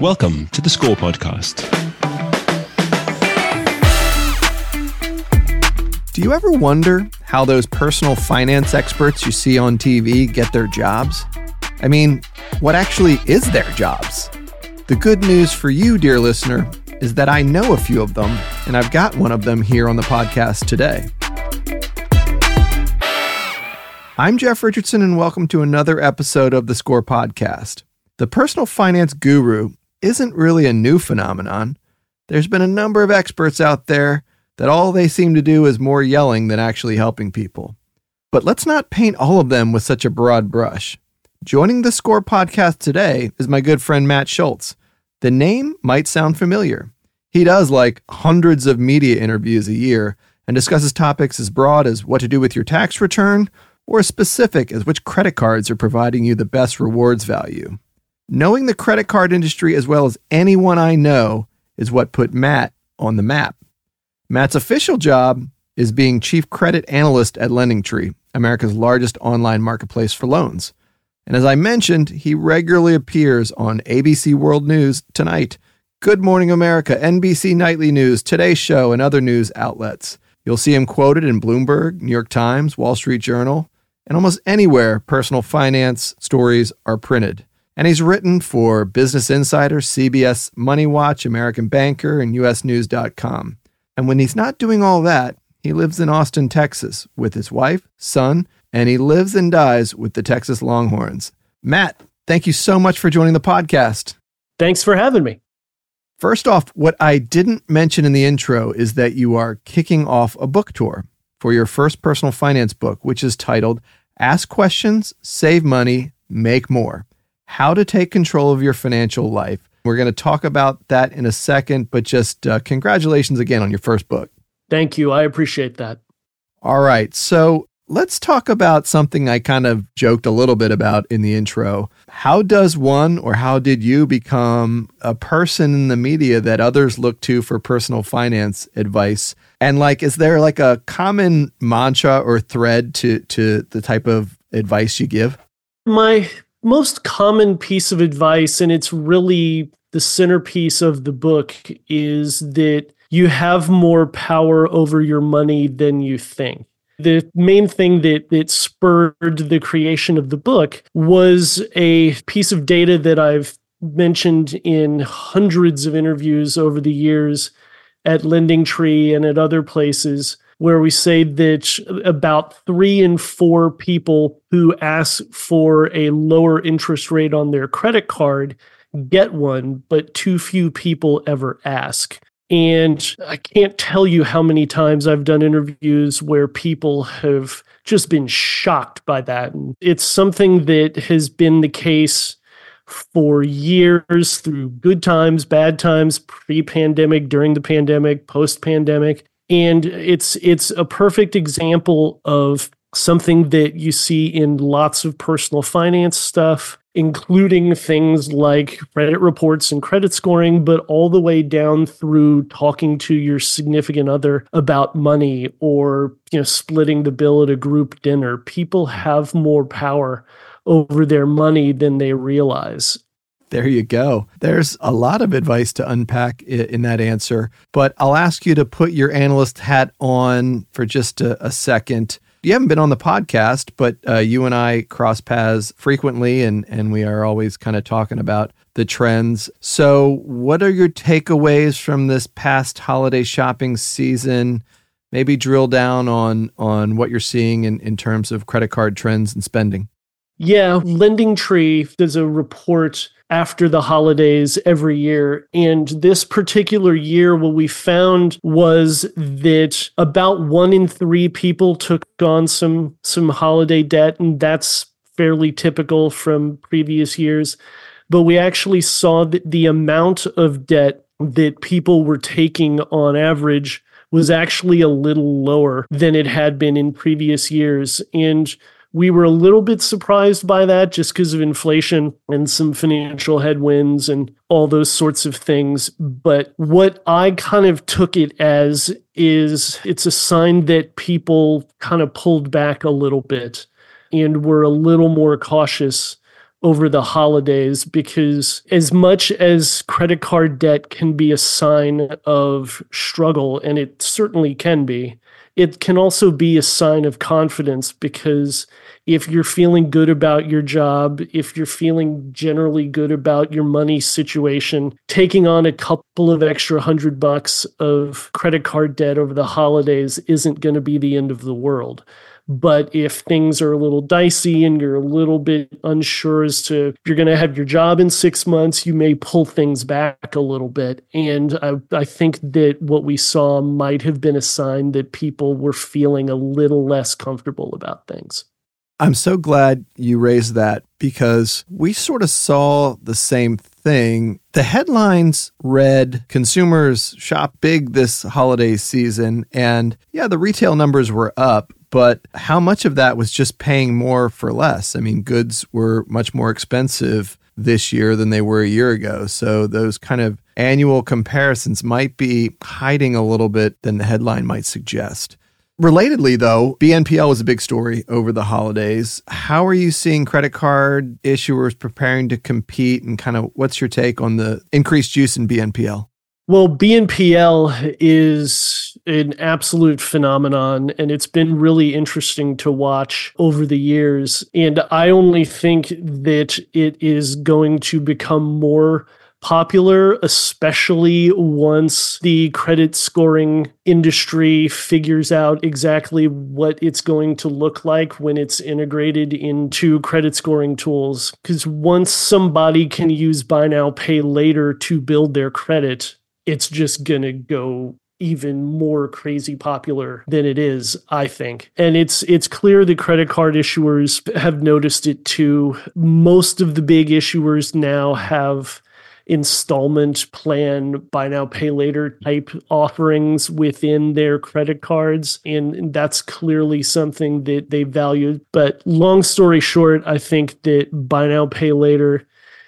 Welcome to the Score Podcast. Do you ever wonder how those personal finance experts you see on TV get their jobs? I mean, what actually is their jobs? The good news for you, dear listener, is that I know a few of them, and I've got one of them here on the podcast today. I'm Jeff Richardson, and welcome to another episode of the Score Podcast. The personal finance guru isn't really a new phenomenon. There's been a number of experts out there that all they seem to do is more yelling than actually helping people. But let's not paint all of them with such a broad brush. Joining the Score podcast today is my good friend Matt Schulz. The name might sound familiar. He does like hundreds of media interviews a year and discusses topics as broad as what to do with your tax return or as specific as which credit cards are providing you the best rewards value. Knowing the credit card industry as well as anyone I know is what put Matt on the map. Matt's official job is being chief credit analyst at LendingTree, America's largest online marketplace for loans. And as I mentioned, he regularly appears on ABC World News tonight, Good Morning America, NBC Nightly News, Today Show, and other news outlets. You'll see him quoted in Bloomberg, New York Times, Wall Street Journal, and almost anywhere personal finance stories are printed. And he's written for Business Insider, CBS Money Watch, American Banker, and USNews.com. And when he's not doing all that, he lives in Austin, Texas, with his wife, son, and he lives and dies with the Texas Longhorns. Matt, thank you so much for joining the podcast. Thanks for having me. First off, what I didn't mention in the intro is that you are kicking off a book tour for your first personal finance book, which is titled Ask Questions, Save Money, Make More how to take control of your financial life. We're going to talk about that in a second, but just uh, congratulations again on your first book. Thank you. I appreciate that. All right. So let's talk about something I kind of joked a little bit about in the intro. How does one or how did you become a person in the media that others look to for personal finance advice? And like, is there like a common mantra or thread to, to the type of advice you give? My most common piece of advice, and it's really the centerpiece of the book, is that you have more power over your money than you think. The main thing that, that spurred the creation of the book was a piece of data that I've mentioned in hundreds of interviews over the years at LendingTree and at other places where we say that about three in four people who ask for a lower interest rate on their credit card get one, but too few people ever ask. And I can't tell you how many times I've done interviews where people have just been shocked by that. And it's something that has been the case for years through good times, bad times, pre pandemic, during the pandemic, post pandemic and it's it's a perfect example of something that you see in lots of personal finance stuff including things like credit reports and credit scoring but all the way down through talking to your significant other about money or you know splitting the bill at a group dinner. People have more power over their money than they realize there you go. There's a lot of advice to unpack in that answer, but I'll ask you to put your analyst hat on for just a, a second. You haven't been on the podcast, but uh, you and I cross paths frequently, and, and we are always kind of talking about the trends. So, what are your takeaways from this past holiday shopping season? Maybe drill down on on what you're seeing in, in terms of credit card trends and spending. Yeah, LendingTree does a report after the holidays every year. And this particular year, what we found was that about one in three people took on some some holiday debt, and that's fairly typical from previous years. But we actually saw that the amount of debt that people were taking on average was actually a little lower than it had been in previous years. And we were a little bit surprised by that just because of inflation and some financial headwinds and all those sorts of things. But what I kind of took it as is it's a sign that people kind of pulled back a little bit and were a little more cautious over the holidays because as much as credit card debt can be a sign of struggle and it certainly can be it can also be a sign of confidence because if you're feeling good about your job, if you're feeling generally good about your money situation, taking on a couple of extra hundred bucks of credit card debt over the holidays isn't going to be the end of the world. But if things are a little dicey and you're a little bit unsure as to you're going to have your job in six months, you may pull things back a little bit. And I, I think that what we saw might have been a sign that people were feeling a little less comfortable about things. I'm so glad you raised that because we sort of saw the same thing. The headlines read consumers shop big this holiday season. And yeah, the retail numbers were up, but how much of that was just paying more for less? I mean, goods were much more expensive this year than they were a year ago. So those kind of annual comparisons might be hiding a little bit than the headline might suggest. Relatedly, though, BNPL was a big story over the holidays. How are you seeing credit card issuers preparing to compete, and kind of what's your take on the increased use in BNPL? Well, BNPL is an absolute phenomenon, and it's been really interesting to watch over the years. And I only think that it is going to become more popular, especially once the credit scoring industry figures out exactly what it's going to look like when it's integrated into credit scoring tools. Because once somebody can use buy now, pay later to build their credit, it's just going to go even more crazy popular than it is i think and it's it's clear the credit card issuers have noticed it too most of the big issuers now have installment plan, buy now, pay later type offerings within their credit cards. And that's clearly something that they value. But long story short, I think that buy now, pay later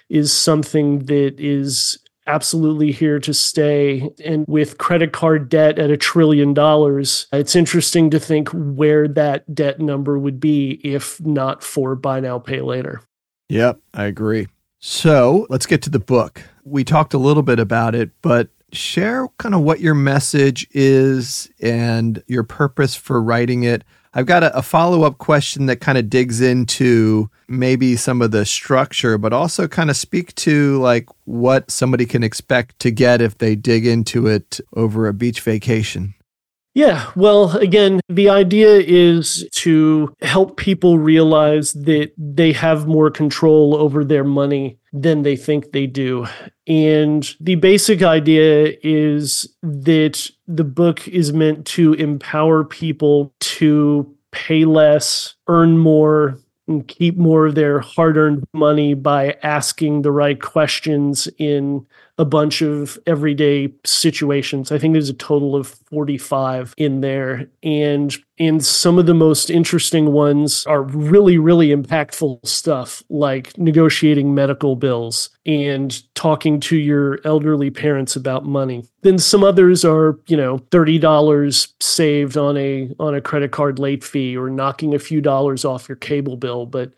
is something that is absolutely here to stay. And with credit card debt at a trillion dollars, it's interesting to think where that debt number would be if not for buy now, pay later. Yep, I agree. So let's get to the book. We talked a little bit about it, but share kind of what your message is and your purpose for writing it. I've got a, a follow up question that kind of digs into maybe some of the structure, but also kind of speak to like what somebody can expect to get if they dig into it over a beach vacation. Yeah, well, again, the idea is to help people realize that they have more control over their money than they think they do. And the basic idea is that the book is meant to empower people to pay less, earn more, and keep more of their hard earned money by asking the right questions in a bunch of everyday situations. I think there's a total of 45 in there. And and some of the most interesting ones are really, really impactful stuff like negotiating medical bills and talking to your elderly parents about money. Then some others are, you know, $30 saved on a on a credit card late fee or knocking a few dollars off your cable bill. But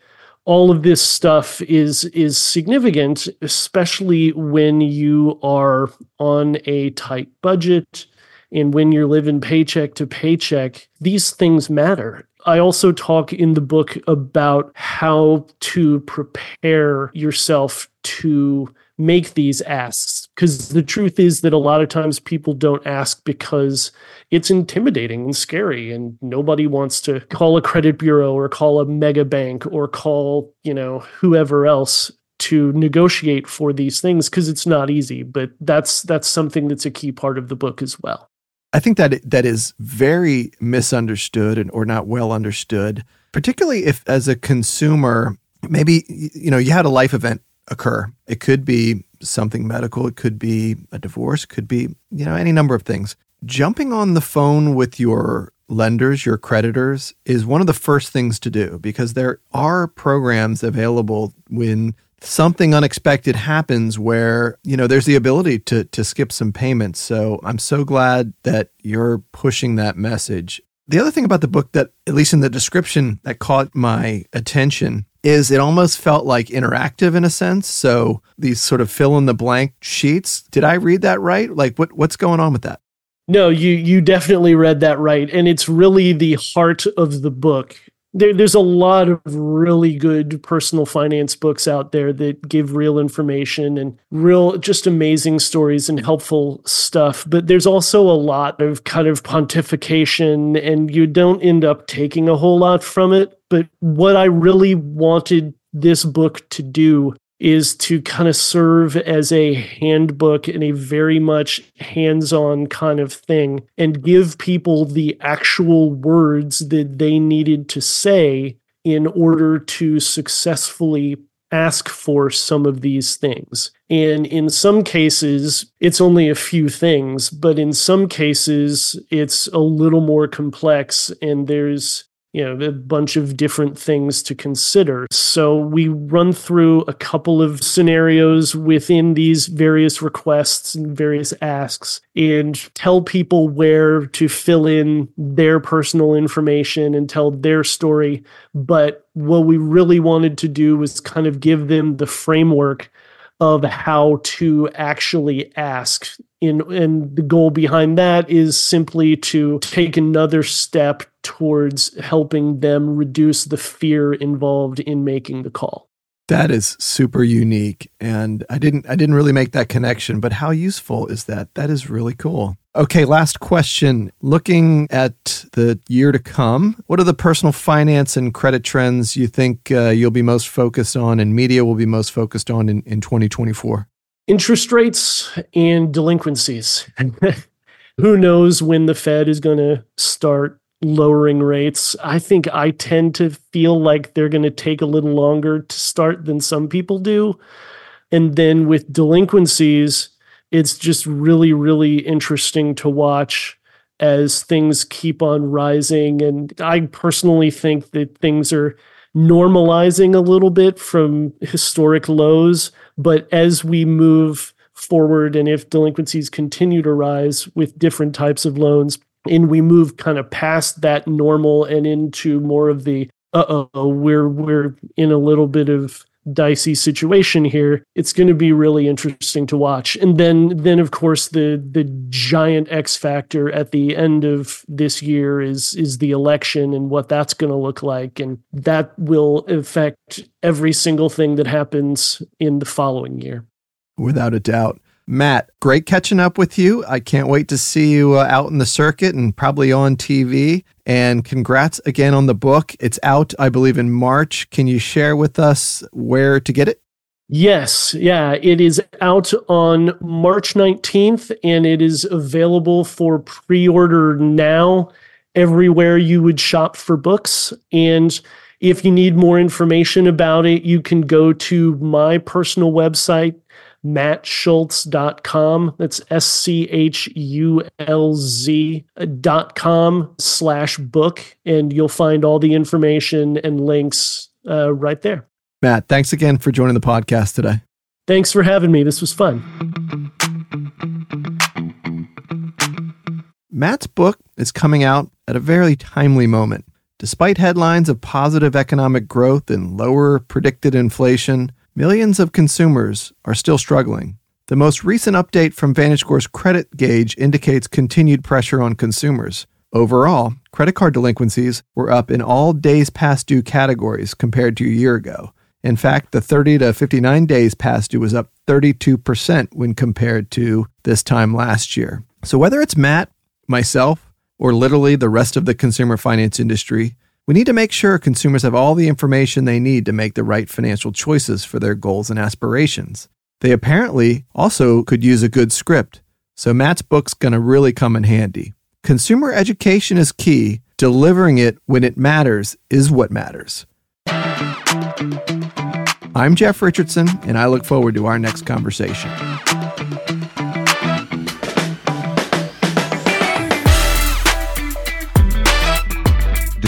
all of this stuff is is significant especially when you are on a tight budget and when you're living paycheck to paycheck these things matter. I also talk in the book about how to prepare yourself to make these asks because the truth is that a lot of times people don't ask because it's intimidating and scary and nobody wants to call a credit bureau or call a mega bank or call you know whoever else to negotiate for these things because it's not easy but that's that's something that's a key part of the book as well i think that that is very misunderstood and or not well understood particularly if as a consumer maybe you know you had a life event occur. It could be something medical, it could be a divorce, could be, you know, any number of things. Jumping on the phone with your lenders, your creditors is one of the first things to do because there are programs available when something unexpected happens where, you know, there's the ability to to skip some payments. So, I'm so glad that you're pushing that message. The other thing about the book that at least in the description that caught my attention is it almost felt like interactive in a sense. So these sort of fill in the blank sheets. Did I read that right? Like what what's going on with that? No, you you definitely read that right, and it's really the heart of the book. There, there's a lot of really good personal finance books out there that give real information and real, just amazing stories and helpful stuff. But there's also a lot of kind of pontification, and you don't end up taking a whole lot from it. But what I really wanted this book to do is to kind of serve as a handbook and a very much hands on kind of thing and give people the actual words that they needed to say in order to successfully ask for some of these things. And in some cases, it's only a few things, but in some cases, it's a little more complex and there's you know a bunch of different things to consider. So we run through a couple of scenarios within these various requests and various asks and tell people where to fill in their personal information and tell their story. But what we really wanted to do was kind of give them the framework of how to actually ask. In and the goal behind that is simply to take another step towards helping them reduce the fear involved in making the call that is super unique and i didn't i didn't really make that connection but how useful is that? That is really cool. Okay last question. Looking at the year to come what are the personal finance and credit trends you think uh, you'll be most focused on and media will be most focused on in, in 2024 interest rates and delinquencies. Who knows when the fed is going to start lowering rates. I think I tend to feel like they're going to take a little longer to start than some people do. And then with delinquencies, it's just really, really interesting to watch as things keep on rising. And I personally think that things are normalizing a little bit from historic lows. But as we move forward and if delinquencies continue to rise with different types of loans, and we move kind of past that normal and into more of the uh-oh we're we're in a little bit of dicey situation here. It's going to be really interesting to watch. And then then of course the the giant x factor at the end of this year is is the election and what that's going to look like. And that will affect every single thing that happens in the following year. Without a doubt Matt, great catching up with you. I can't wait to see you uh, out in the circuit and probably on TV. And congrats again on the book. It's out, I believe, in March. Can you share with us where to get it? Yes, yeah, it is out on March 19th and it is available for pre order now everywhere you would shop for books. And if you need more information about it, you can go to my personal website, mattschulz.com. That's S C H U L Z dot com slash book. And you'll find all the information and links uh, right there. Matt, thanks again for joining the podcast today. Thanks for having me. This was fun. Matt's book is coming out at a very timely moment. Despite headlines of positive economic growth and lower predicted inflation, millions of consumers are still struggling. The most recent update from VantageScore's credit gauge indicates continued pressure on consumers. Overall, credit card delinquencies were up in all days past due categories compared to a year ago. In fact, the 30 to 59 days past due was up 32% when compared to this time last year. So, whether it's Matt, myself, or literally the rest of the consumer finance industry, we need to make sure consumers have all the information they need to make the right financial choices for their goals and aspirations. They apparently also could use a good script, so Matt's book's going to really come in handy. Consumer education is key, delivering it when it matters is what matters. I'm Jeff Richardson, and I look forward to our next conversation.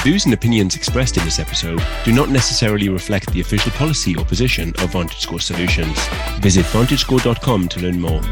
Views and opinions expressed in this episode do not necessarily reflect the official policy or position of VantageScore Solutions. Visit VantageScore.com to learn more.